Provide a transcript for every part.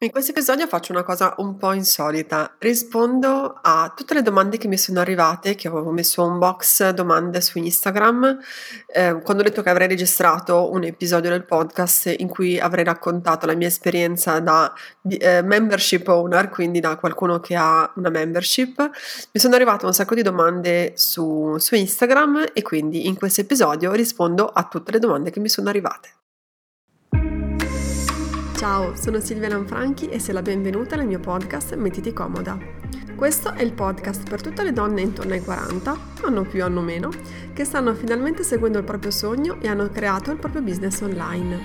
In questo episodio faccio una cosa un po' insolita. Rispondo a tutte le domande che mi sono arrivate, che avevo messo un box domande su Instagram, eh, quando ho detto che avrei registrato un episodio del podcast in cui avrei raccontato la mia esperienza da eh, membership owner, quindi da qualcuno che ha una membership. Mi sono arrivate un sacco di domande su, su Instagram e quindi in questo episodio rispondo a tutte le domande che mi sono arrivate. Ciao, sono Silvia Lanfranchi e sei la benvenuta nel mio podcast Mettiti comoda. Questo è il podcast per tutte le donne intorno ai 40, hanno più hanno meno, che stanno finalmente seguendo il proprio sogno e hanno creato il proprio business online.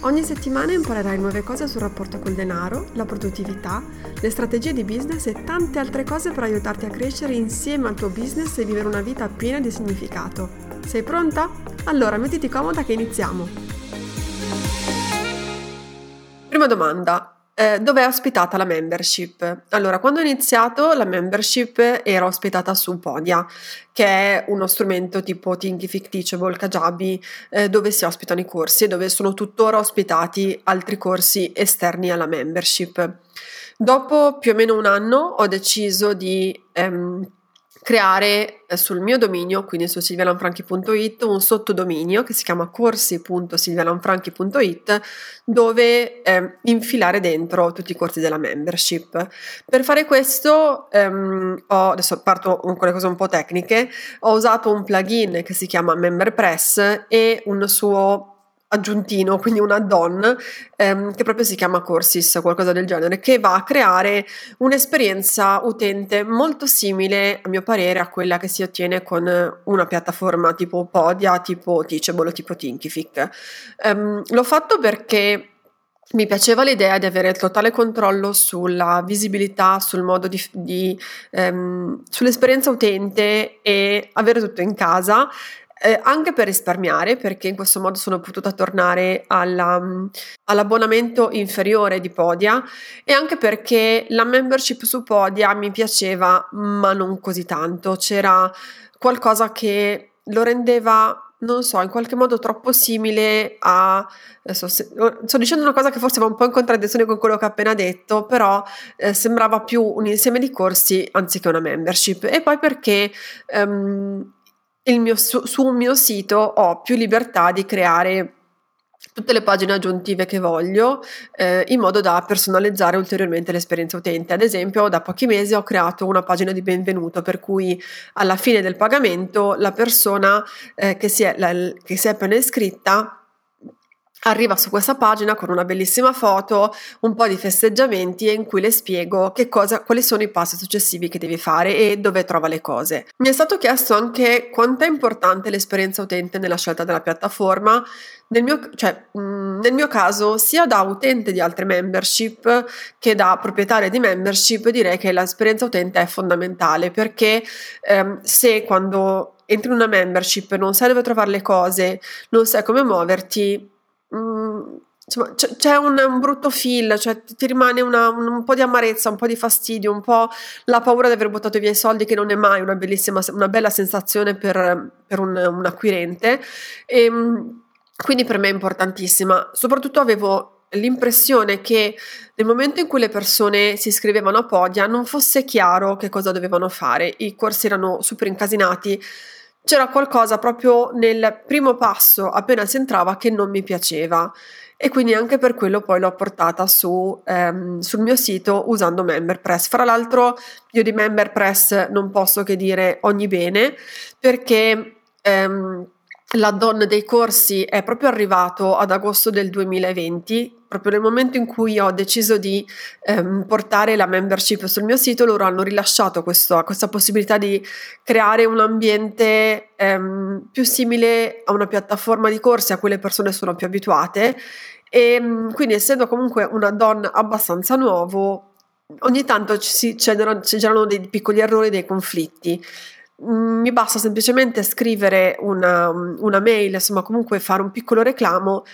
Ogni settimana imparerai nuove cose sul rapporto col denaro, la produttività, le strategie di business e tante altre cose per aiutarti a crescere insieme al tuo business e vivere una vita piena di significato. Sei pronta? Allora mettiti comoda che iniziamo! Prima domanda. Eh, dove è ospitata la membership? Allora, quando ho iniziato la membership era ospitata su Podia, che è uno strumento tipo Thinkific Teachable, Kajabi, eh, dove si ospitano i corsi e dove sono tuttora ospitati altri corsi esterni alla membership. Dopo più o meno un anno ho deciso di ehm, creare eh, sul mio dominio, quindi su silvialanfranchi.it, un sottodominio che si chiama corsi.silvialanfranchi.it dove eh, infilare dentro tutti i corsi della membership. Per fare questo, ehm, ho, adesso parto con le cose un po' tecniche, ho usato un plugin che si chiama MemberPress e un suo aggiuntino, quindi un add-on ehm, che proprio si chiama Courses qualcosa del genere, che va a creare un'esperienza utente molto simile, a mio parere, a quella che si ottiene con una piattaforma tipo Podia, tipo Teachable tipo Thinkific. Um, l'ho fatto perché mi piaceva l'idea di avere il totale controllo sulla visibilità, sul modo di, di um, sull'esperienza utente e avere tutto in casa eh, anche per risparmiare, perché in questo modo sono potuta tornare alla, all'abbonamento inferiore di Podia e anche perché la membership su Podia mi piaceva, ma non così tanto. C'era qualcosa che lo rendeva non so, in qualche modo troppo simile a. Adesso, se, sto dicendo una cosa che forse va un po' in contraddizione con quello che ho appena detto, però eh, sembrava più un insieme di corsi anziché una membership. E poi perché um, mio, su, su un mio sito ho più libertà di creare tutte le pagine aggiuntive che voglio eh, in modo da personalizzare ulteriormente l'esperienza utente. Ad esempio, da pochi mesi ho creato una pagina di benvenuto per cui alla fine del pagamento la persona eh, che, si è, la, che si è appena iscritta arriva su questa pagina con una bellissima foto, un po' di festeggiamenti in cui le spiego che cosa, quali sono i passi successivi che devi fare e dove trova le cose. Mi è stato chiesto anche quanto è importante l'esperienza utente nella scelta della piattaforma. Nel mio, cioè, nel mio caso, sia da utente di altre membership che da proprietaria di membership, direi che l'esperienza utente è fondamentale perché ehm, se quando entri in una membership non sai dove trovare le cose, non sai come muoverti, Mm, insomma, c'è, c'è un, un, brutto feel, cioè ti rimane una, un, un, po' di amarezza, un po' di fastidio, un po' la paura di aver buttato via i soldi, che non è mai una bellissima, una bella sensazione per, per un, un, acquirente. E, ehm, quindi per me è importantissima. Soprattutto avevo l'impressione che nel momento in cui le persone si iscrivevano a Podia non fosse chiaro che cosa dovevano fare. I corsi erano super incasinati c'era qualcosa proprio nel primo passo appena si entrava che non mi piaceva e quindi anche per quello poi l'ho portata su, ehm, sul mio sito usando MemberPress. Fra l'altro io di MemberPress non posso che dire ogni bene perché ehm, l'add-on dei corsi è proprio arrivato ad agosto del 2020 proprio nel momento in cui ho deciso di ehm, portare la membership sul mio sito, loro hanno rilasciato questo, questa possibilità di creare un ambiente ehm, più simile a una piattaforma di corsi a cui le persone sono più abituate. E ehm, quindi, essendo comunque un add-on abbastanza nuovo, ogni tanto ci, c'erano, c'erano dei piccoli errori, dei conflitti mi basta semplicemente scrivere una, una, mail, insomma, comunque fare un piccolo reclamo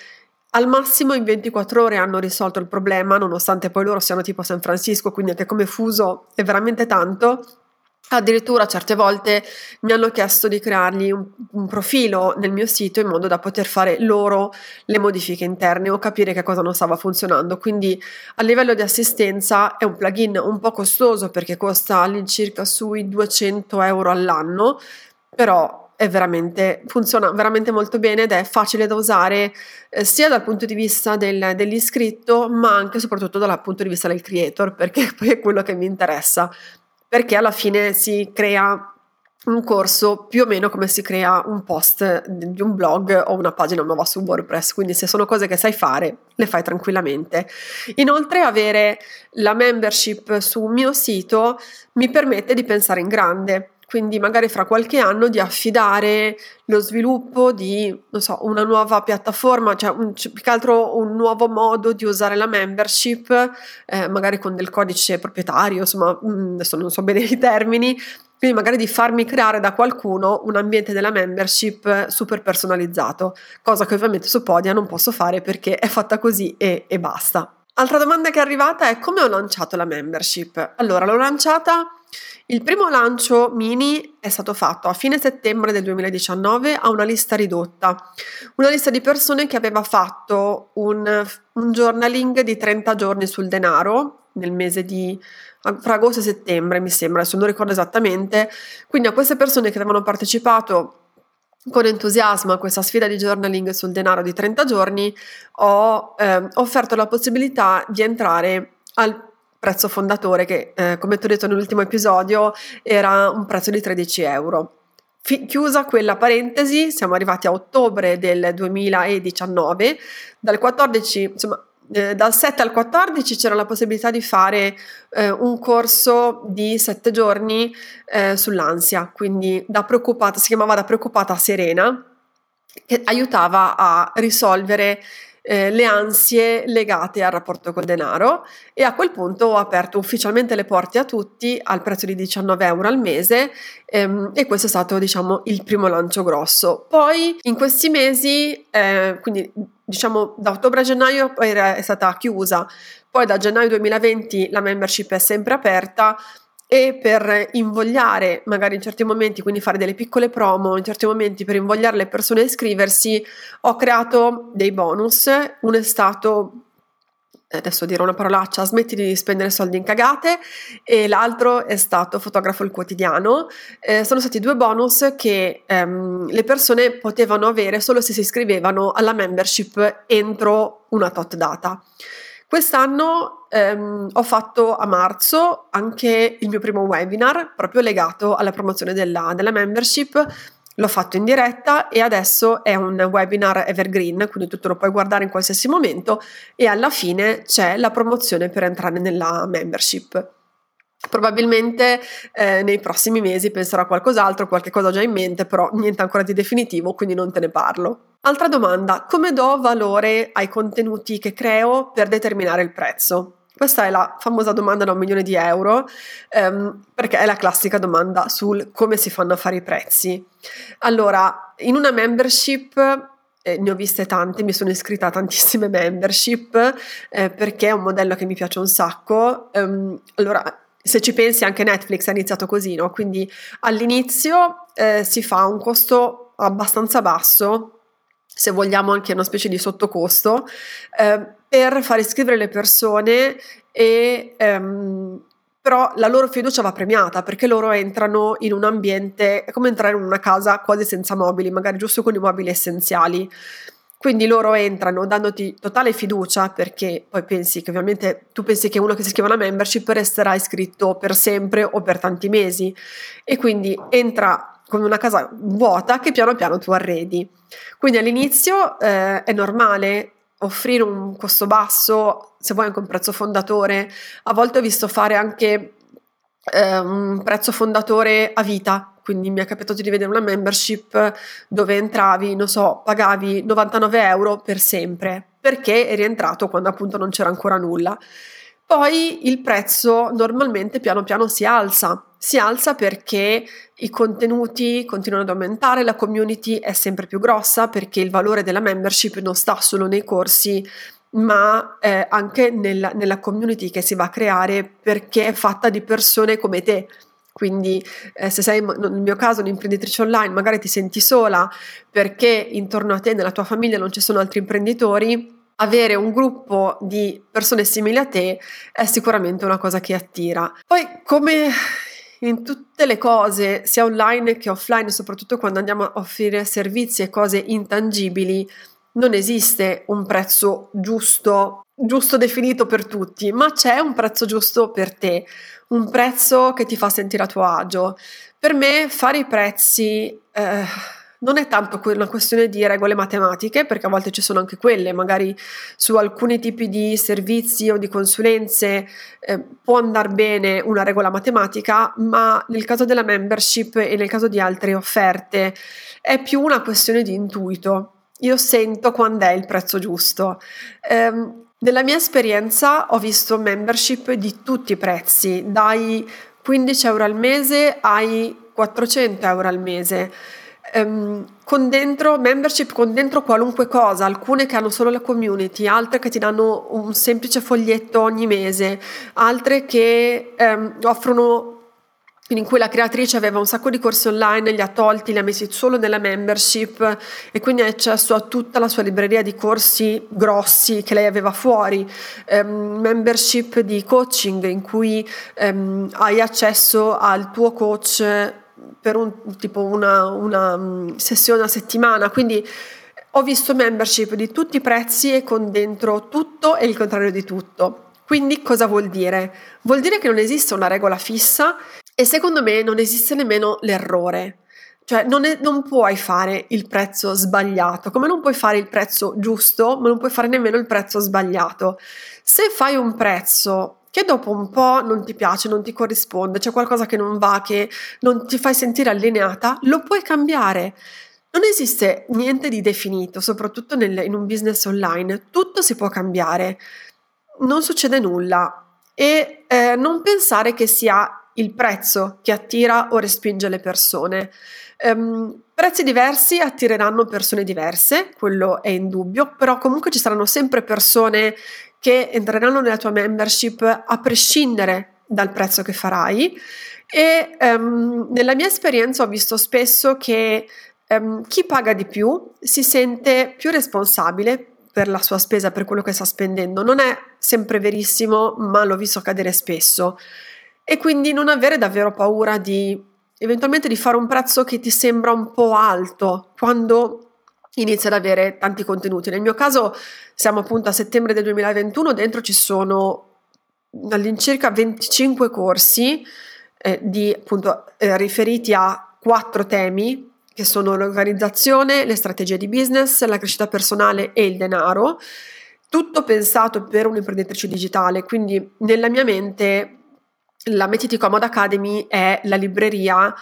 al massimo in 24 ore hanno risolto il problema, nonostante poi loro siano tipo San Francisco, quindi anche come fuso è veramente tanto. Addirittura certe volte mi hanno chiesto di creargli un, un, profilo nel mio sito in modo da poter fare loro le modifiche interne o capire che cosa non stava funzionando. Quindi a livello di assistenza è un plugin un po' costoso perché costa all'incirca sui 200 euro all'anno, però veramente, funziona veramente molto bene ed è facile da usare eh, sia dal punto di vista del, dell'iscritto ma anche e soprattutto dal punto di vista del creator perché poi è quello che mi interessa perché alla fine si crea un corso più o meno come si crea un post di un blog o una pagina nuova su WordPress, quindi se sono cose che sai fare, le fai tranquillamente. Inoltre avere la membership su un mio sito mi permette di pensare in grande, quindi magari fra qualche anno di affidare lo sviluppo di, so, una nuova piattaforma, cioè, un, più che altro un nuovo modo di usare la membership, eh, magari con del codice proprietario, insomma, mm, adesso non so bene i termini, quindi magari di farmi creare da qualcuno un ambiente della membership super personalizzato, cosa che ovviamente su Podia non posso fare perché è fatta così e, e basta. Altra domanda che è arrivata è come ho lanciato la membership? Allora, l'ho lanciata il primo lancio mini è stato fatto a fine settembre del 2019 a una lista ridotta, una lista di persone che aveva fatto un, un journaling di 30 giorni sul denaro nel mese di fra agosto e settembre, mi sembra, adesso non ricordo esattamente. Quindi a queste persone che avevano partecipato con entusiasmo a questa sfida di journaling sul denaro di 30 giorni, ho eh, offerto la possibilità di entrare al prezzo fondatore che, eh, come ti ho detto nell'ultimo episodio, era un prezzo di 13 euro. Fi- chiusa quella parentesi, siamo arrivati a ottobre del 2019, dal 14, insomma, eh, dal 7 al 14 c'era la possibilità di fare eh, un corso di 7 giorni eh, sull'ansia, quindi da preoccupata, si chiamava da preoccupata serena, che aiutava a risolvere eh, le ansie legate al rapporto col denaro e a quel punto ho aperto ufficialmente le porte a tutti al prezzo di 19 euro al mese ehm, e questo è stato diciamo il primo lancio grosso. Poi in questi mesi, eh, quindi diciamo da ottobre a gennaio è stata chiusa, poi da gennaio 2020 la membership è sempre aperta e per invogliare magari in certi momenti, quindi fare delle piccole promo, in certi momenti per invogliare le persone a iscriversi, ho creato dei bonus. Uno è stato adesso dirò una parolaccia, smetti di spendere soldi in cagate e l'altro è stato fotografo il quotidiano. Eh, sono stati due bonus che ehm, le persone potevano avere solo se si iscrivevano alla membership entro una tot data. Quest'anno ehm, ho fatto a marzo anche il mio primo webinar proprio legato alla promozione della, della membership. L'ho fatto in diretta e adesso è un webinar evergreen, quindi tu lo puoi guardare in qualsiasi momento e alla fine c'è la promozione per entrare nella membership. Probabilmente eh, nei prossimi mesi penserò a qualcos'altro, qualche cosa ho già in mente, però niente ancora di definitivo, quindi non te ne parlo. Altra domanda, come do valore ai contenuti che creo per determinare il prezzo? Questa è la famosa domanda da un milione di euro, ehm, perché è la classica domanda sul come si fanno a fare i prezzi. Allora, in una membership eh, ne ho viste tante, mi sono iscritta a tantissime membership eh, perché è un modello che mi piace un sacco. Um, allora, se ci pensi anche Netflix ha iniziato così, no? Quindi all'inizio eh, si fa un costo abbastanza basso, se vogliamo anche una specie di sottocosto, eh, per far iscrivere le persone e ehm, però la loro fiducia va premiata perché loro entrano in un ambiente, è come entrare in una casa quasi senza mobili, magari giusto con i mobili essenziali. Quindi loro entrano dandoti totale fiducia perché poi pensi che ovviamente tu pensi che uno che si iscrive alla membership resterà iscritto per sempre o per tanti mesi e quindi entra con una casa vuota che piano piano tu arredi. Quindi all'inizio eh, è normale offrire un costo basso, se vuoi anche un prezzo fondatore. A volte ho visto fare anche eh, un prezzo fondatore a vita, quindi mi è capitato di vedere una membership dove entravi, non so, pagavi 99 euro per sempre, perché eri entrato quando appunto non c'era ancora nulla. Poi il prezzo normalmente piano piano si alza, si alza perché i contenuti continuano ad aumentare, la community è sempre più grossa perché il valore della membership non sta solo nei corsi ma eh, anche nella, nella community che si va a creare perché è fatta di persone come te. Quindi eh, se sei nel mio caso un'imprenditrice online, magari ti senti sola perché intorno a te, nella tua famiglia non ci sono altri imprenditori, avere un gruppo di persone simili a te è sicuramente una cosa che attira. Poi come in tutte le cose, sia online che offline, soprattutto quando andiamo a offrire servizi e cose intangibili, non esiste un prezzo giusto, giusto definito per tutti, ma c'è un prezzo giusto per te, un prezzo che ti fa sentire a tuo agio. Per me fare i prezzi eh, non è tanto una questione di regole matematiche, perché a volte ci sono anche quelle, magari su alcuni tipi di servizi o di consulenze eh, può andare bene una regola matematica, ma nel caso della membership e nel caso di altre offerte è più una questione di intuito. Io sento quando è il prezzo giusto. Um, nella mia esperienza ho visto membership di tutti i prezzi, dai 15 euro al mese ai 400 euro al mese ehm, con dentro membership con dentro qualunque cosa, alcune che hanno solo la community, altre che ti danno un semplice foglietto ogni mese, altre che ehm, offrono in cui la creatrice aveva un sacco di corsi online, li ha tolti, li ha messi solo nella membership e quindi ha accesso a tutta la sua libreria di corsi grossi che lei aveva fuori, um, membership di coaching in cui um, hai accesso al tuo coach per un, tipo una, una mm, sessione a settimana, quindi ho visto membership di tutti i prezzi e con dentro tutto e il contrario di tutto. Quindi cosa vuol dire? Vuol dire che non esiste una regola fissa e secondo me non esiste nemmeno l'errore. Cioè non, è, non, puoi fare il prezzo sbagliato, come non puoi fare il prezzo giusto, ma non puoi fare nemmeno il prezzo sbagliato. Se fai un prezzo che dopo un po' non ti piace, non ti corrisponde, c'è qualcosa che non va, che non ti fai sentire allineata, lo puoi cambiare. Non esiste niente di definito, soprattutto nel, in un business online, tutto si può cambiare, non succede nulla e eh, non pensare che sia il prezzo che attira o respinge le persone. Um, prezzi diversi attireranno persone diverse, quello è indubbio, però comunque ci saranno sempre persone che entreranno nella tua membership a prescindere dal prezzo che farai e um, nella mia esperienza ho visto spesso che um, chi paga di più si sente più responsabile per la sua spesa, per quello che sta spendendo. Non è sempre verissimo, ma l'ho visto accadere spesso. E quindi non avere davvero paura di eventualmente di fare un prezzo che ti sembra un po' alto quando inizia ad avere tanti contenuti. Nel mio caso siamo appunto a settembre del 2021, dentro ci sono all'incirca 25 corsi eh, di, appunto, eh, riferiti a quattro temi che sono l'organizzazione, le strategie di business, la crescita personale e il denaro, tutto pensato per un'imprenditrice digitale, quindi nella mia mente la Mettiti Comoda Academy è la libreria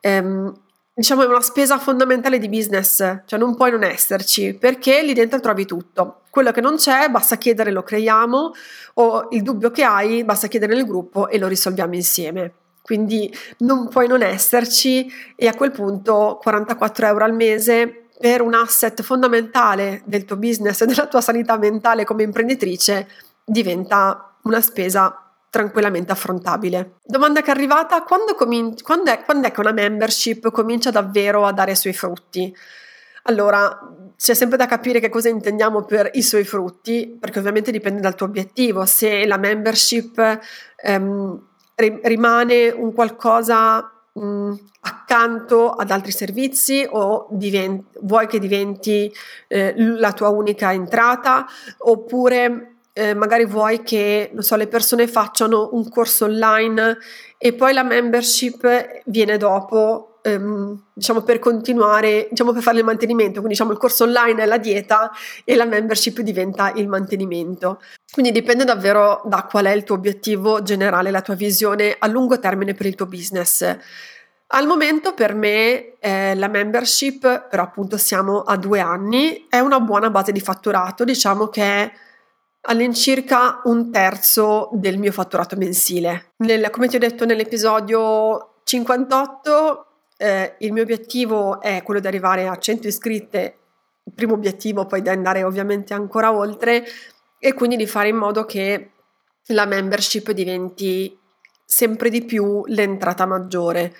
ehm, diciamo, è una spesa fondamentale di business, cioè non puoi non esserci, perché lì dentro trovi tutto. Quello che non c'è, basta chiedere, lo creiamo, o il dubbio che hai, basta chiedere nel gruppo e lo risolviamo insieme. Quindi non puoi non esserci e a quel punto 44 euro al mese per un asset fondamentale del tuo business e della tua sanità mentale come imprenditrice diventa una spesa tranquillamente affrontabile. Domanda che è arrivata, quando, comin- quando, è, quando è che una membership comincia davvero a dare i suoi frutti? Allora, c'è sempre da capire che cosa intendiamo per i suoi frutti, perché ovviamente dipende dal tuo obiettivo. Se la membership ehm, ri- rimane un qualcosa mh, accanto ad altri servizi o diventi, vuoi che diventi eh, la tua unica entrata oppure eh, magari vuoi che so, le persone facciano un corso online e poi la membership viene dopo ehm, diciamo per continuare diciamo per fare il mantenimento. Quindi diciamo il corso online è la dieta e la membership diventa il mantenimento. Quindi dipende davvero da qual è il tuo obiettivo generale la tua visione a lungo termine per il tuo business. Al momento per me eh, la membership, però appunto siamo a due anni, è una buona base di fatturato, diciamo che all'incirca un terzo del mio fatturato mensile. Nel, come ti ho detto nell'episodio 58, eh, il mio obiettivo è quello di arrivare a 100 iscritte, il primo obiettivo poi di andare ovviamente ancora oltre e quindi di fare in modo che la membership diventi sempre di più l'entrata maggiore.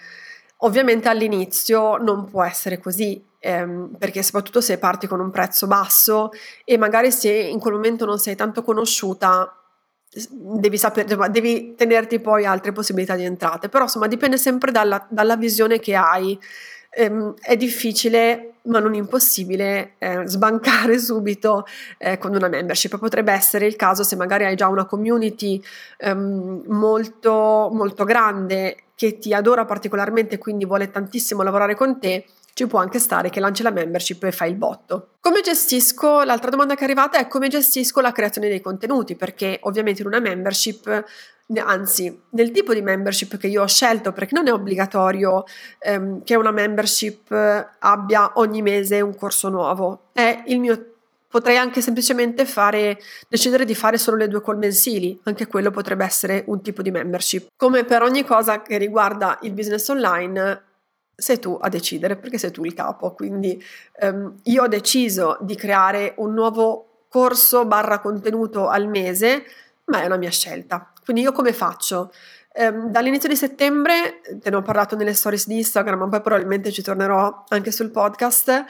Ovviamente all'inizio non può essere così, ehm, perché soprattutto se parti con un prezzo basso e magari se in quel momento non sei tanto conosciuta, devi, sapere, devi tenerti poi altre possibilità di entrate, però insomma dipende sempre dalla, dalla visione che hai. Ehm, è difficile, ma non impossibile, eh, sbancare subito eh, con una membership. Potrebbe essere il caso se magari hai già una community ehm, molto, molto grande che ti adora particolarmente e quindi vuole tantissimo lavorare con te, ci può anche stare che lanci la membership e fai il botto. Come gestisco, l'altra domanda che è arrivata è come gestisco la creazione dei contenuti, perché ovviamente in una membership anzi nel tipo di membership che io ho scelto perché non è obbligatorio ehm, che una membership abbia ogni mese un corso nuovo è il mio Potrei anche semplicemente fare, decidere di fare solo le due call mensili, anche quello potrebbe essere un tipo di membership. Come per ogni cosa che riguarda il business online, sei tu a decidere perché sei tu il capo. Quindi um, io ho deciso di creare un nuovo corso barra contenuto al mese, ma è una mia scelta. Quindi io come faccio? Um, dall'inizio di settembre, te ne ho parlato nelle stories di Instagram, ma poi probabilmente ci tornerò anche sul podcast,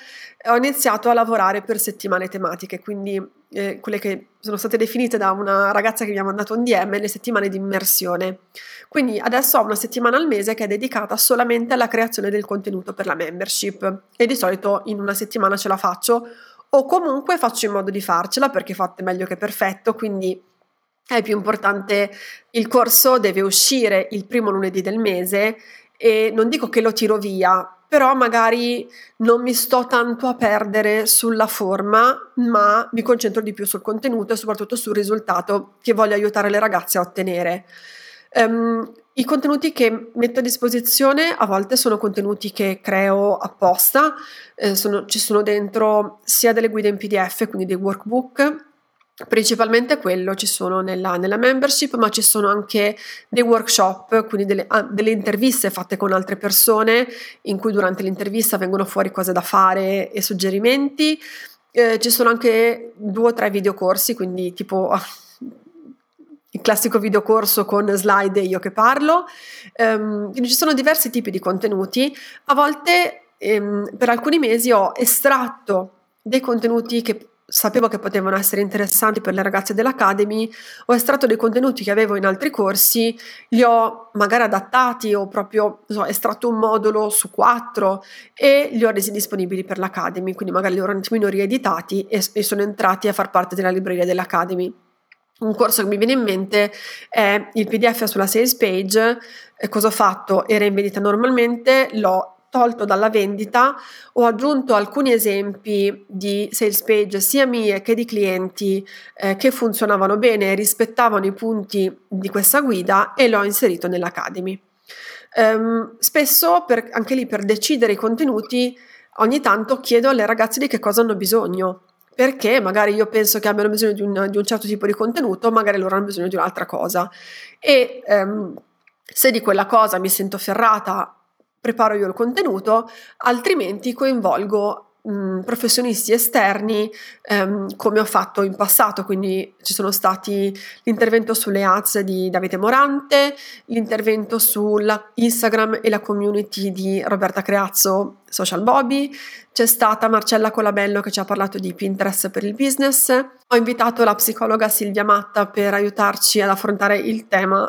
ho iniziato a lavorare per settimane tematiche, quindi eh, quelle che sono state definite da una ragazza che mi ha mandato un DM, le settimane di immersione. Quindi adesso ho una settimana al mese che è dedicata solamente alla creazione del contenuto per la membership e di solito in una settimana ce la faccio o comunque faccio in modo di farcela perché fatte meglio che perfetto, quindi è più importante, il corso deve uscire il primo lunedì del mese e non dico che lo tiro via, però magari non mi sto tanto a perdere sulla forma, ma mi concentro di più sul contenuto e soprattutto sul risultato che voglio aiutare le ragazze a ottenere. Um, I contenuti che metto a disposizione a volte sono contenuti che creo apposta, eh, sono, ci sono dentro sia delle guide in PDF, quindi dei workbook, Principalmente quello ci sono nella, nella, membership, ma ci sono anche dei workshop, quindi delle, ah, delle, interviste fatte con altre persone, in cui durante l'intervista vengono fuori cose da fare e suggerimenti. Eh, ci sono anche due o tre videocorsi, quindi tipo il classico videocorso con slide e io che parlo. Um, quindi ci sono diversi tipi di contenuti. A volte um, per alcuni mesi ho estratto dei contenuti che sapevo che potevano essere interessanti per le ragazze dell'Academy, ho estratto dei contenuti che avevo in altri corsi, li ho magari adattati o proprio so, estratto un modulo su quattro e li ho resi disponibili per l'Academy, quindi magari li ho un attimino rieditati e, e sono entrati a far parte della libreria dell'Academy. Un corso che mi viene in mente è il PDF sulla sales page. Cosa ho fatto? Era in vendita normalmente, l'ho tolto dalla vendita, ho aggiunto alcuni esempi di sales page sia mie che di clienti eh, che funzionavano bene e rispettavano i punti di questa guida e l'ho inserito nell'Academy. Um, spesso, per, anche lì per decidere i contenuti, ogni tanto chiedo alle ragazze di che cosa hanno bisogno perché magari io penso che abbiano bisogno di un, di un, certo tipo di contenuto, magari loro hanno bisogno di un'altra cosa. E um, se di quella cosa mi sento ferrata preparo io il contenuto, altrimenti coinvolgo mh, professionisti esterni ehm, come ho fatto in passato, quindi ci sono stati l'intervento sulle ads di Davide Morante, l'intervento sulla Instagram e la community di Roberta Creazzo Social Bobby, c'è stata Marcella Colabello che ci ha parlato di Pinterest per il business, ho invitato la psicologa Silvia Matta per aiutarci ad affrontare il tema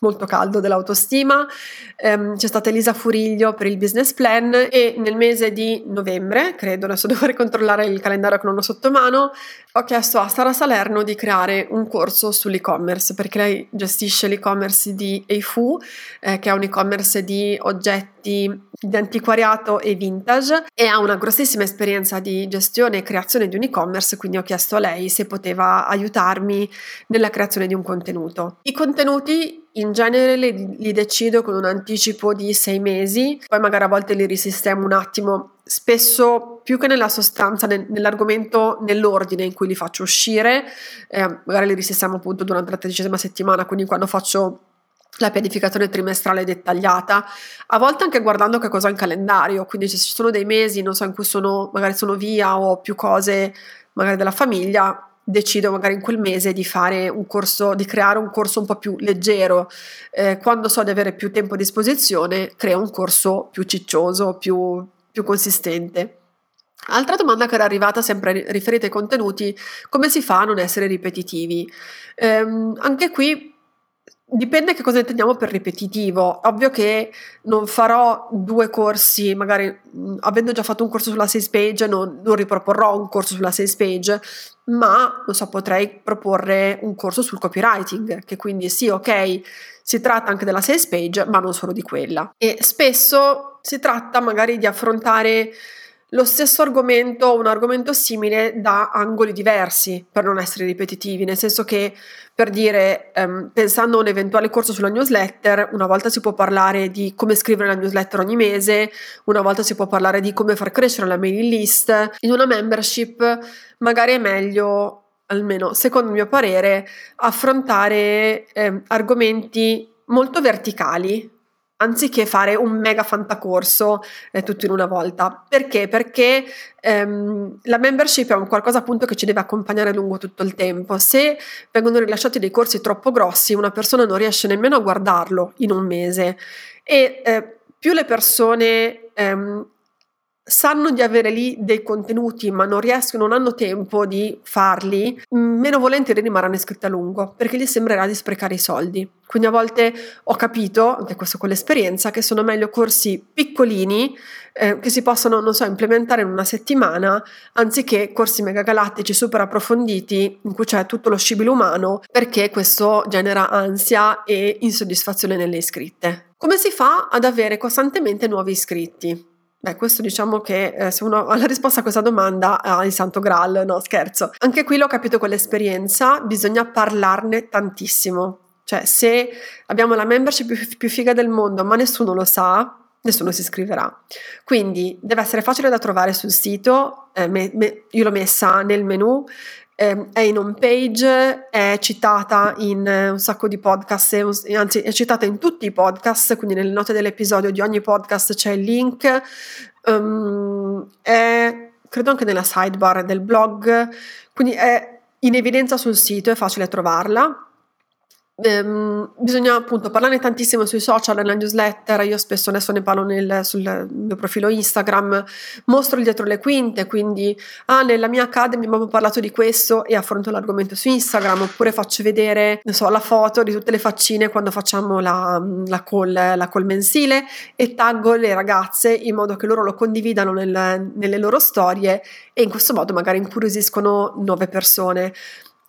Molto caldo dell'autostima, ehm, c'è stata Elisa Furiglio per il business plan e nel mese di novembre, credo, adesso devo ricontrollare il calendario che non ho sotto mano, ho chiesto a Sara Salerno di creare un corso sull'e-commerce perché lei gestisce l'e-commerce di Eifu, eh, che è un e-commerce di oggetti di antiquariato e vintage e ha una grossissima esperienza di gestione e creazione di un e-commerce, quindi ho chiesto a lei se poteva aiutarmi nella creazione di un contenuto. I contenuti in genere li, li, decido con un anticipo di sei mesi, poi magari a volte li risistemo un attimo, spesso più che nella sostanza, nel, nell'argomento, nell'ordine in cui li faccio uscire, eh, magari li risistemo appunto durante la tredicesima settimana, quindi quando faccio la pianificazione trimestrale dettagliata, a volte anche guardando che cosa ho in calendario, quindi se ci sono dei mesi, non so, in cui sono, magari sono via o ho più cose magari della famiglia, decido magari in quel mese di fare un corso, di creare un corso un po' più leggero. Eh, quando so di avere più tempo a disposizione, creo un corso più ciccioso, più, più consistente. Altra domanda che era arrivata sempre riferita ai contenuti, come si fa a non essere ripetitivi? Eh, anche qui Dipende che cosa intendiamo per ripetitivo. Ovvio che non farò due corsi, magari mh, avendo già fatto un corso sulla sales page, non, non, riproporrò un corso sulla sales page, ma non so, potrei proporre un corso sul copywriting, che quindi sì, ok, si tratta anche della sales page, ma non solo di quella. E spesso si tratta magari di affrontare lo stesso argomento o un argomento simile da angoli diversi per non essere ripetitivi, nel senso che per dire, ehm, pensando a un eventuale corso sulla newsletter, una volta si può parlare di come scrivere la newsletter ogni mese, una volta si può parlare di come far crescere la mailing list. In una membership magari è meglio, almeno secondo il mio parere, affrontare eh, argomenti molto verticali anziché fare un mega fantacorso eh, tutto in una volta. Perché? Perché ehm, la membership è un qualcosa appunto che ci deve accompagnare lungo tutto il tempo. Se vengono rilasciati dei corsi troppo grossi, una persona non riesce nemmeno a guardarlo in un mese e eh, più le persone ehm, sanno di avere lì dei contenuti ma non riescono, non hanno tempo di farli, meno volentieri rimarranno iscritti a lungo perché gli sembrerà di sprecare i soldi. Quindi a volte ho capito, anche questo con l'esperienza, che sono meglio corsi piccolini eh, che si possono, non so, implementare in una settimana anziché corsi megagalattici super approfonditi in cui c'è tutto lo scibile umano perché questo genera ansia e insoddisfazione nelle iscritte. Come si fa ad avere costantemente nuovi iscritti? Beh, questo diciamo che eh, se uno ha la risposta a questa domanda ha il santo graal, no scherzo. Anche qui l'ho capito con l'esperienza, bisogna parlarne tantissimo. Cioè, se abbiamo la membership più, più figa del mondo, ma nessuno lo sa, nessuno si iscriverà. Quindi deve essere facile da trovare sul sito, eh, me, me, io l'ho messa nel menu, eh, è in home page, è citata in eh, un sacco di podcast, anzi è citata in tutti i podcast, quindi nelle note dell'episodio di ogni podcast c'è il link, um, è credo anche nella sidebar del blog, quindi è in evidenza sul sito, è facile trovarla. Ehm, bisogna appunto parlarne tantissimo sui social, nella newsletter, io spesso adesso ne parlo nel, sul mio profilo Instagram, mostro il dietro le quinte, quindi ah, nella mia academy abbiamo parlato di questo e affronto l'argomento su Instagram, oppure faccio vedere, so, la foto di tutte le faccine quando facciamo la, la, call, la call mensile e taggo le ragazze in modo che loro lo condividano nel, nelle loro storie e in questo modo magari incuriosiscono nuove persone.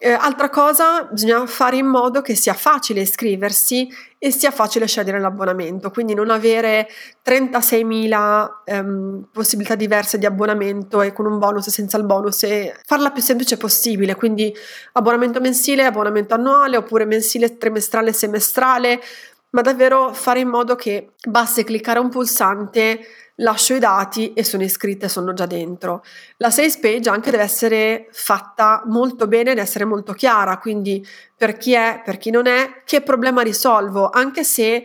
Eh, altra cosa, bisogna fare in modo che sia facile iscriversi e sia facile scegliere l'abbonamento, quindi non avere 36.000 ehm, possibilità diverse di abbonamento e con un bonus e senza il bonus e farla più semplice possibile, quindi abbonamento mensile, abbonamento annuale oppure mensile, trimestrale, semestrale, ma davvero fare in modo che basti cliccare un pulsante lascio i dati e sono iscritte e sono già dentro. La sales page anche deve essere fatta molto bene ed essere molto chiara, quindi per chi è, per chi non è, che problema risolvo, anche se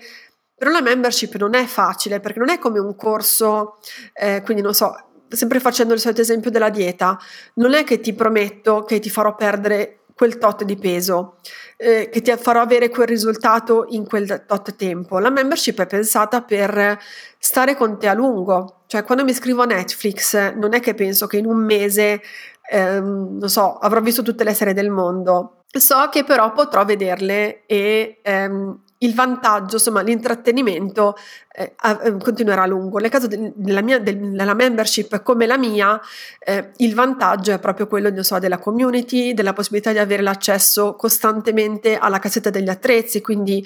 però la membership non è facile perché non è come un corso, eh, quindi non so, sempre facendo il solito esempio della dieta, non è che ti prometto che ti farò perdere quel tot di peso, eh, che ti farò avere quel risultato in quel tot tempo. La membership è pensata per stare con te a lungo, cioè quando mi iscrivo a Netflix non è che penso che in un mese, ehm, non so, avrò visto tutte le serie del mondo. So che però potrò vederle e ehm, il vantaggio, insomma, l'intrattenimento eh, eh continuerà a lungo. Nel caso de- della, mia, de- della membership come la mia, eh, il vantaggio è proprio quello so, della community, della possibilità di avere l'accesso costantemente alla cassetta degli attrezzi, quindi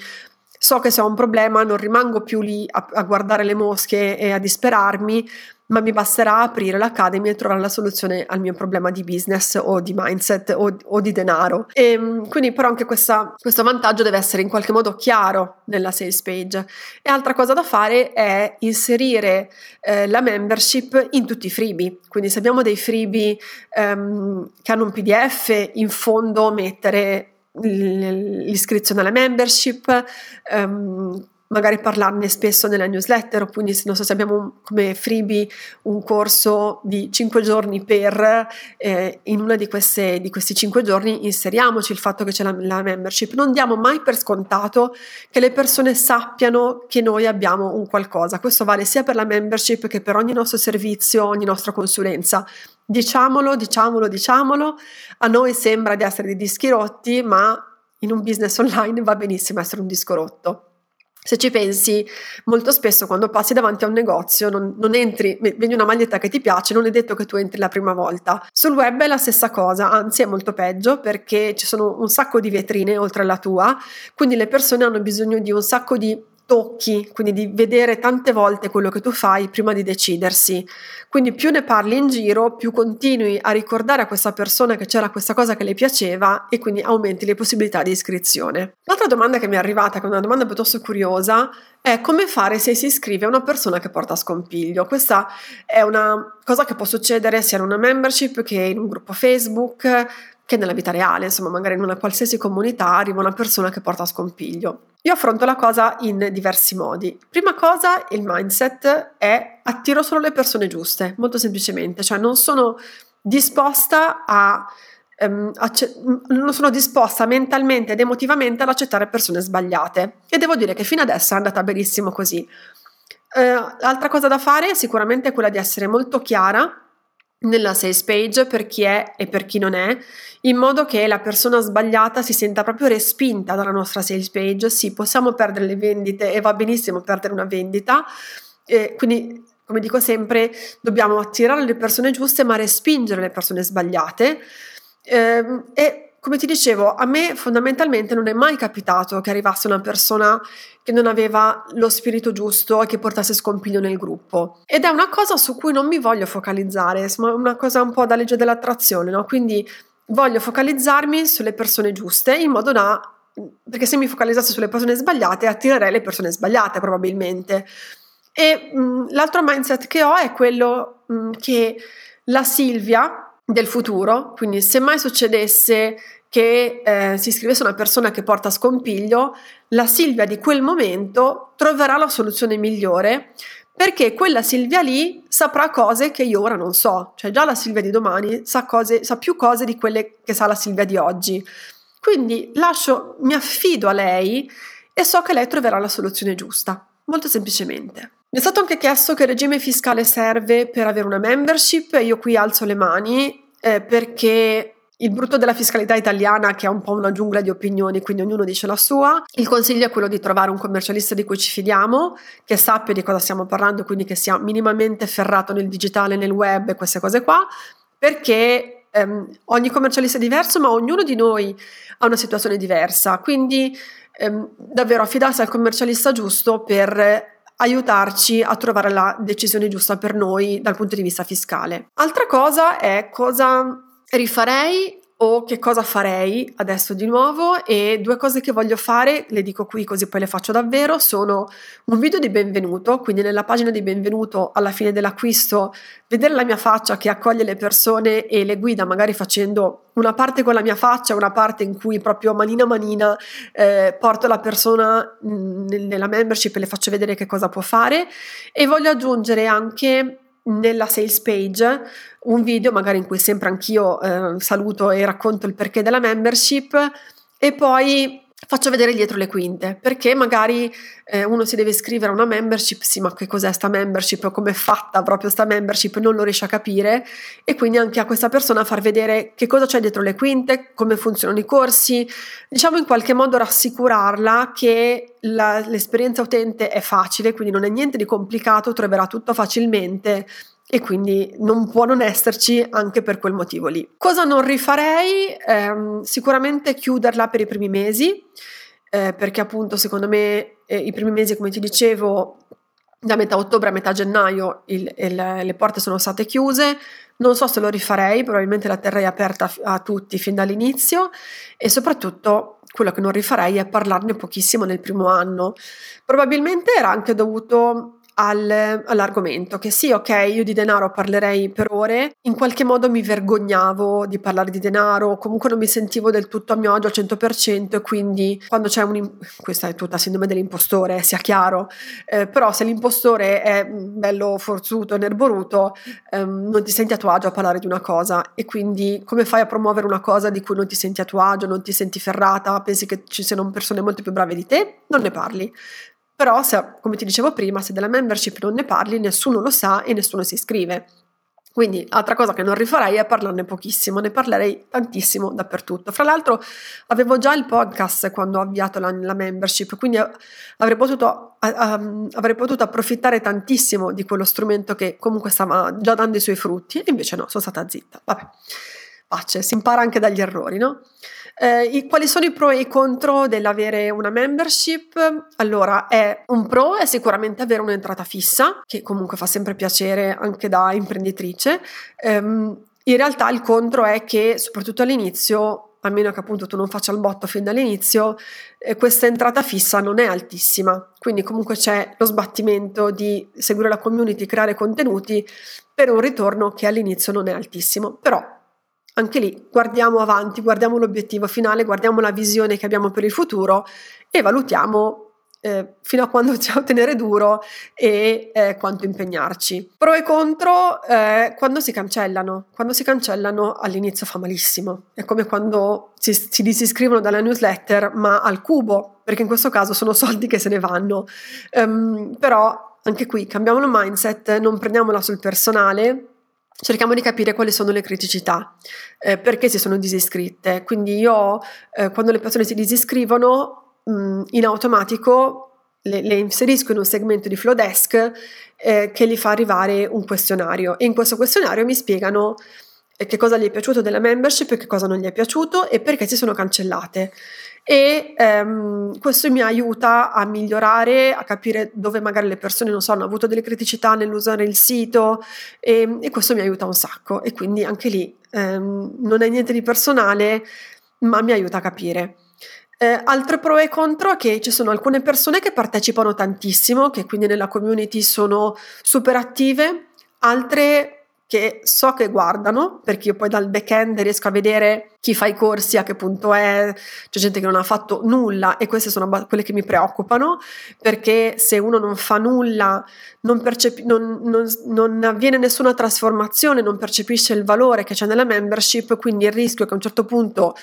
so che se ho un problema non rimango più lì a, a guardare le mosche e a disperarmi, ma mi basterà aprire l'Academy e trovare la soluzione al mio problema di business o di mindset o, o di denaro. E, ehm, quindi però anche questa, questo vantaggio deve essere in qualche modo chiaro nella sales page. E altra cosa da fare è inserire eh, la membership in tutti i freebie. Quindi se abbiamo dei freebie ehm, che hanno un PDF, in fondo mettere l'iscrizione alla membership, ehm, magari parlarne spesso nella newsletter, quindi non so se abbiamo un, come freebie un corso di 5 giorni per, eh, in uno di, di, questi 5 giorni inseriamoci il fatto che c'è la, la, membership. Non diamo mai per scontato che le persone sappiano che noi abbiamo un qualcosa. Questo vale sia per la membership che per ogni nostro servizio, ogni nostra consulenza. Diciamolo, diciamolo, diciamolo. A noi sembra di essere dei dischi rotti, ma in un business online va benissimo essere un disco rotto. Se ci pensi, molto spesso quando passi davanti a un negozio non, non, entri, vedi una maglietta che ti piace, non è detto che tu entri la prima volta. Sul web è la stessa cosa, anzi è molto peggio perché ci sono un sacco di vetrine oltre alla tua, quindi le persone hanno bisogno di un sacco di tocchi, quindi di vedere tante volte quello che tu fai prima di decidersi. Quindi più ne parli in giro, più continui a ricordare a questa persona che c'era questa cosa che le piaceva e quindi aumenti le possibilità di iscrizione. L'altra domanda che mi è arrivata, che è una domanda piuttosto curiosa, è come fare se si iscrive a una persona che porta scompiglio. Questa è una cosa che può succedere sia in una membership che in un gruppo Facebook, che nella vita reale, insomma, magari in una qualsiasi comunità arriva una persona che porta scompiglio. Io affronto la cosa in diversi modi. Prima cosa, il mindset è attiro solo le persone giuste, molto semplicemente, cioè non sono disposta a ehm, acce- non sono disposta mentalmente ed emotivamente ad accettare persone sbagliate e devo dire che fino adesso è andata benissimo così. Eh, altra cosa da fare sicuramente è quella di essere molto chiara nella sales page per chi è e per chi non è, in modo che la persona sbagliata si senta proprio respinta dalla nostra sales page. Sì, possiamo perdere le vendite e va benissimo perdere una vendita, eh, quindi come dico sempre, dobbiamo attirare le persone giuste ma respingere le persone sbagliate. Eh, e come ti dicevo, a me fondamentalmente non è mai capitato che arrivasse una persona che non aveva lo spirito giusto e che portasse scompiglio nel gruppo. Ed è una cosa su cui non mi voglio focalizzare, è una cosa un po' da legge dell'attrazione, no? Quindi voglio focalizzarmi sulle persone giuste in modo da perché se mi focalizzassi sulle persone sbagliate attirerei le persone sbagliate probabilmente. E mh, l'altro mindset che ho è quello mh, che la Silvia del futuro, quindi se mai succedesse che eh, si iscrivesse una persona che porta scompiglio, la Silvia di quel momento troverà la soluzione migliore perché quella Silvia lì saprà cose che io ora non so, cioè già la Silvia di domani sa, cose, sa più cose di quelle che sa la Silvia di oggi. Quindi lascio, mi affido a lei e so che lei troverà la soluzione giusta, molto semplicemente. Mi è stato anche chiesto che regime fiscale serve per avere una membership, io qui alzo le mani eh, perché il brutto della fiscalità italiana, che è un po' una giungla di opinioni, quindi ognuno dice la sua. Il consiglio è quello di trovare un commercialista di cui ci fidiamo, che sappia di cosa stiamo parlando, quindi che sia minimamente ferrato nel digitale, nel web e queste cose qua, perché ehm, ogni commercialista è diverso, ma ognuno di noi ha una situazione diversa. Quindi ehm, davvero affidarsi al commercialista giusto per aiutarci a trovare la decisione giusta per noi dal punto di vista fiscale. Altra cosa è cosa rifarei o che cosa farei adesso di nuovo e due cose che voglio fare, le dico qui così poi le faccio davvero, sono un video di benvenuto, quindi nella pagina di benvenuto alla fine dell'acquisto vedere la mia faccia che accoglie le persone e le guida magari facendo una parte con la mia faccia, una parte in cui proprio manina manina eh, porto la persona nella membership e le faccio vedere che cosa può fare. E voglio aggiungere anche nella sales page un video magari in cui sempre anch'io eh, saluto e racconto il perché della membership e poi faccio vedere dietro le quinte perché magari eh, uno si deve iscrivere a una membership sì ma che cos'è sta membership? Come è fatta proprio sta membership? Non lo riesce a capire. E quindi anche a questa persona far vedere che cosa c'è dietro le quinte come funzionano i corsi diciamo in qualche modo rassicurarla che la, l'esperienza utente è facile quindi non è niente di complicato troverà tutto facilmente e quindi non può non esserci anche per quel motivo lì. Cosa non rifarei? Eh, sicuramente chiuderla per i primi mesi, eh, perché appunto secondo me eh, i primi mesi, come ti dicevo, da metà ottobre a metà gennaio il, il, le porte sono state chiuse. Non so se lo rifarei, probabilmente la terrei aperta a tutti fin dall'inizio e soprattutto quello che non rifarei è parlarne pochissimo nel primo anno. Probabilmente era anche dovuto al, all'argomento, che sì, ok, io di denaro parlerei per ore, in qualche modo mi vergognavo di parlare di denaro, comunque non mi sentivo del tutto a mio agio al 100% e quindi quando c'è un... questa è tutta sindrome dell'impostore, sia chiaro, eh, però se l'impostore è bello forzuto nerboruto, ehm, non ti senti a tuo agio a parlare di una cosa e quindi come fai a promuovere una cosa di cui non ti senti a tuo agio, non ti senti ferrata, pensi che ci siano persone molto più brave di te? Non ne parli. Però, se, come ti dicevo prima, se della membership non ne parli, nessuno lo sa e nessuno si iscrive. Quindi, altra cosa che non rifarei è parlarne pochissimo, ne parlerei tantissimo dappertutto. Fra l'altro, avevo già il podcast quando ho avviato la, la membership, quindi avrei potuto, uh, avrei potuto, approfittare tantissimo di quello strumento che comunque stava già dando i suoi frutti, e invece no, sono stata zitta. Vabbè, pace, si impara anche dagli errori, no? Eh, i, quali sono i pro e i contro dell'avere una membership? Allora, è, un pro è sicuramente avere un'entrata fissa, che comunque fa sempre piacere anche da imprenditrice. Um, in realtà il contro è che, soprattutto all'inizio, a meno che appunto tu non faccia il botto fin dall'inizio, eh, questa entrata fissa non è altissima. Quindi comunque c'è lo sbattimento di seguire la community, creare contenuti per un ritorno che all'inizio non è altissimo. Però anche lì guardiamo avanti, guardiamo l'obiettivo finale, guardiamo la visione che abbiamo per il futuro e valutiamo eh, fino a quando la tenere duro e eh, quanto impegnarci. Pro e contro eh, quando si cancellano. Quando si cancellano all'inizio fa malissimo. È come quando si, si disiscrivono dalla newsletter ma al cubo, perché in questo caso sono soldi che se ne vanno. Um, però anche qui cambiamo il mindset, non prendiamola sul personale, cerchiamo di capire quali sono le criticità, eh, perché si sono disiscritte. Quindi io, eh, quando le persone si disiscrivono, mh, in automatico le, le, inserisco in un segmento di Flowdesk eh, che gli fa arrivare un questionario e in questo questionario mi spiegano che cosa gli è piaciuto della membership e che cosa non gli è piaciuto e perché si sono cancellate e ehm, questo mi aiuta a migliorare, a capire dove magari le persone so, hanno avuto delle criticità nell'usare il sito e, e questo mi aiuta un sacco e quindi anche lì ehm, non è niente di personale ma mi aiuta a capire. Eh, altro pro e contro è che ci sono alcune persone che partecipano tantissimo, che quindi nella community sono super attive, altre che so che guardano, perché io poi dal back-end riesco a vedere chi fa i corsi, a che punto è, c'è gente che non ha fatto nulla e queste sono quelle che mi preoccupano, perché se uno non fa nulla, non, percepi- non, non, non avviene nessuna trasformazione, non percepisce il valore che c'è nella membership, quindi il rischio è che a un certo punto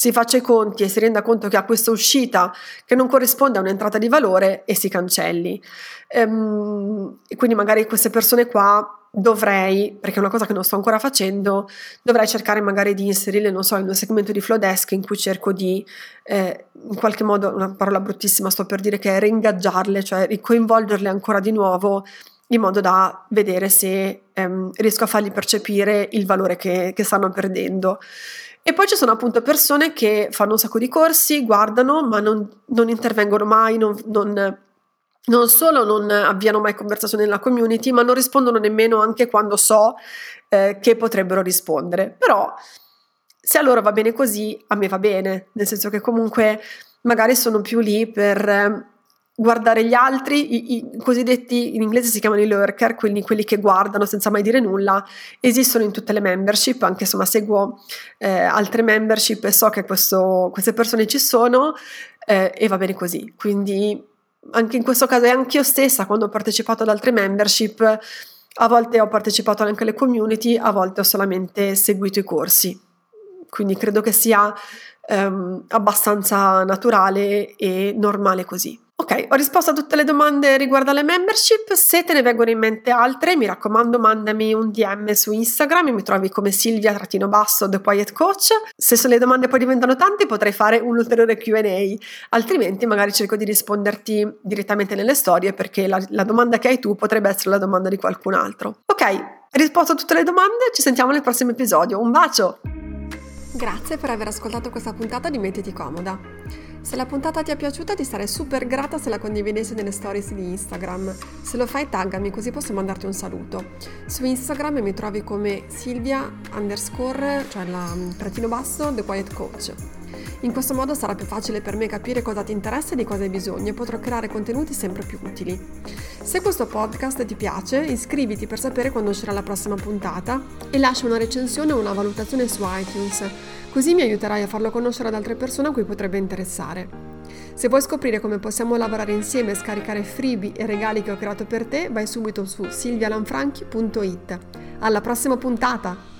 si faccia i conti e si renda conto che ha questa uscita che non corrisponde a un'entrata di valore e si cancelli. Ehm, e quindi magari queste persone qua dovrei, perché è una cosa che non sto ancora facendo, dovrei cercare magari di inserirle, non so, in un segmento di Flowdesk in cui cerco di, eh, in qualche modo, una parola bruttissima sto per dire che è reingaggiarle, cioè coinvolgerle ancora di nuovo in modo da vedere se ehm, riesco a fargli percepire il valore che, che stanno perdendo. E poi ci sono appunto persone che fanno un sacco di corsi, guardano, ma non, non intervengono mai, non, non, non, solo non avviano mai conversazioni nella community, ma non rispondono nemmeno anche quando so eh, che potrebbero rispondere. Però se a loro va bene così, a me va bene, nel senso che comunque magari sono più lì per guardare gli altri, i, i, cosiddetti in inglese si chiamano i lurker, quindi quelli che guardano senza mai dire nulla, esistono in tutte le membership, anche insomma seguo eh, altre membership e so che questo, queste persone ci sono eh, e va bene così. Quindi anche in questo caso e anche io stessa quando ho partecipato ad altre membership, a volte ho partecipato anche alle community, a volte ho solamente seguito i corsi. Quindi credo che sia ehm, abbastanza naturale e normale così. Ok, ho risposto a tutte le domande riguardo alle membership. Se te ne vengono in mente altre, mi raccomando, mandami un DM su Instagram, mi trovi come Silvia-basso The Quiet Coach. Se le domande poi diventano tante, potrei fare un ulteriore QA, altrimenti magari cerco di risponderti direttamente nelle storie perché la, la domanda che hai tu potrebbe essere la domanda di qualcun altro. Ok, risposto a tutte le domande, ci sentiamo nel prossimo episodio. Un bacio! Grazie per aver ascoltato questa puntata di Mettiti Comoda. Se la puntata ti è piaciuta ti sarei super grata se la condividessi nelle stories di Instagram. Se lo fai taggami così posso mandarti un saluto. Su Instagram mi trovi come Silvia underscore, cioè la trattino basso, The Quiet Coach. In questo modo sarà più facile per me capire cosa ti interessa e di cosa hai bisogno e potrò creare contenuti sempre più utili. Se questo podcast ti piace, iscriviti per sapere quando uscirà la prossima puntata e lascia una recensione o una valutazione su iTunes Così mi aiuterai a farlo conoscere ad altre persone a cui potrebbe interessare. Se vuoi scoprire come possiamo lavorare insieme e scaricare freebie e regali che ho creato per te, vai subito su silvialanfranchi.it. Alla prossima puntata!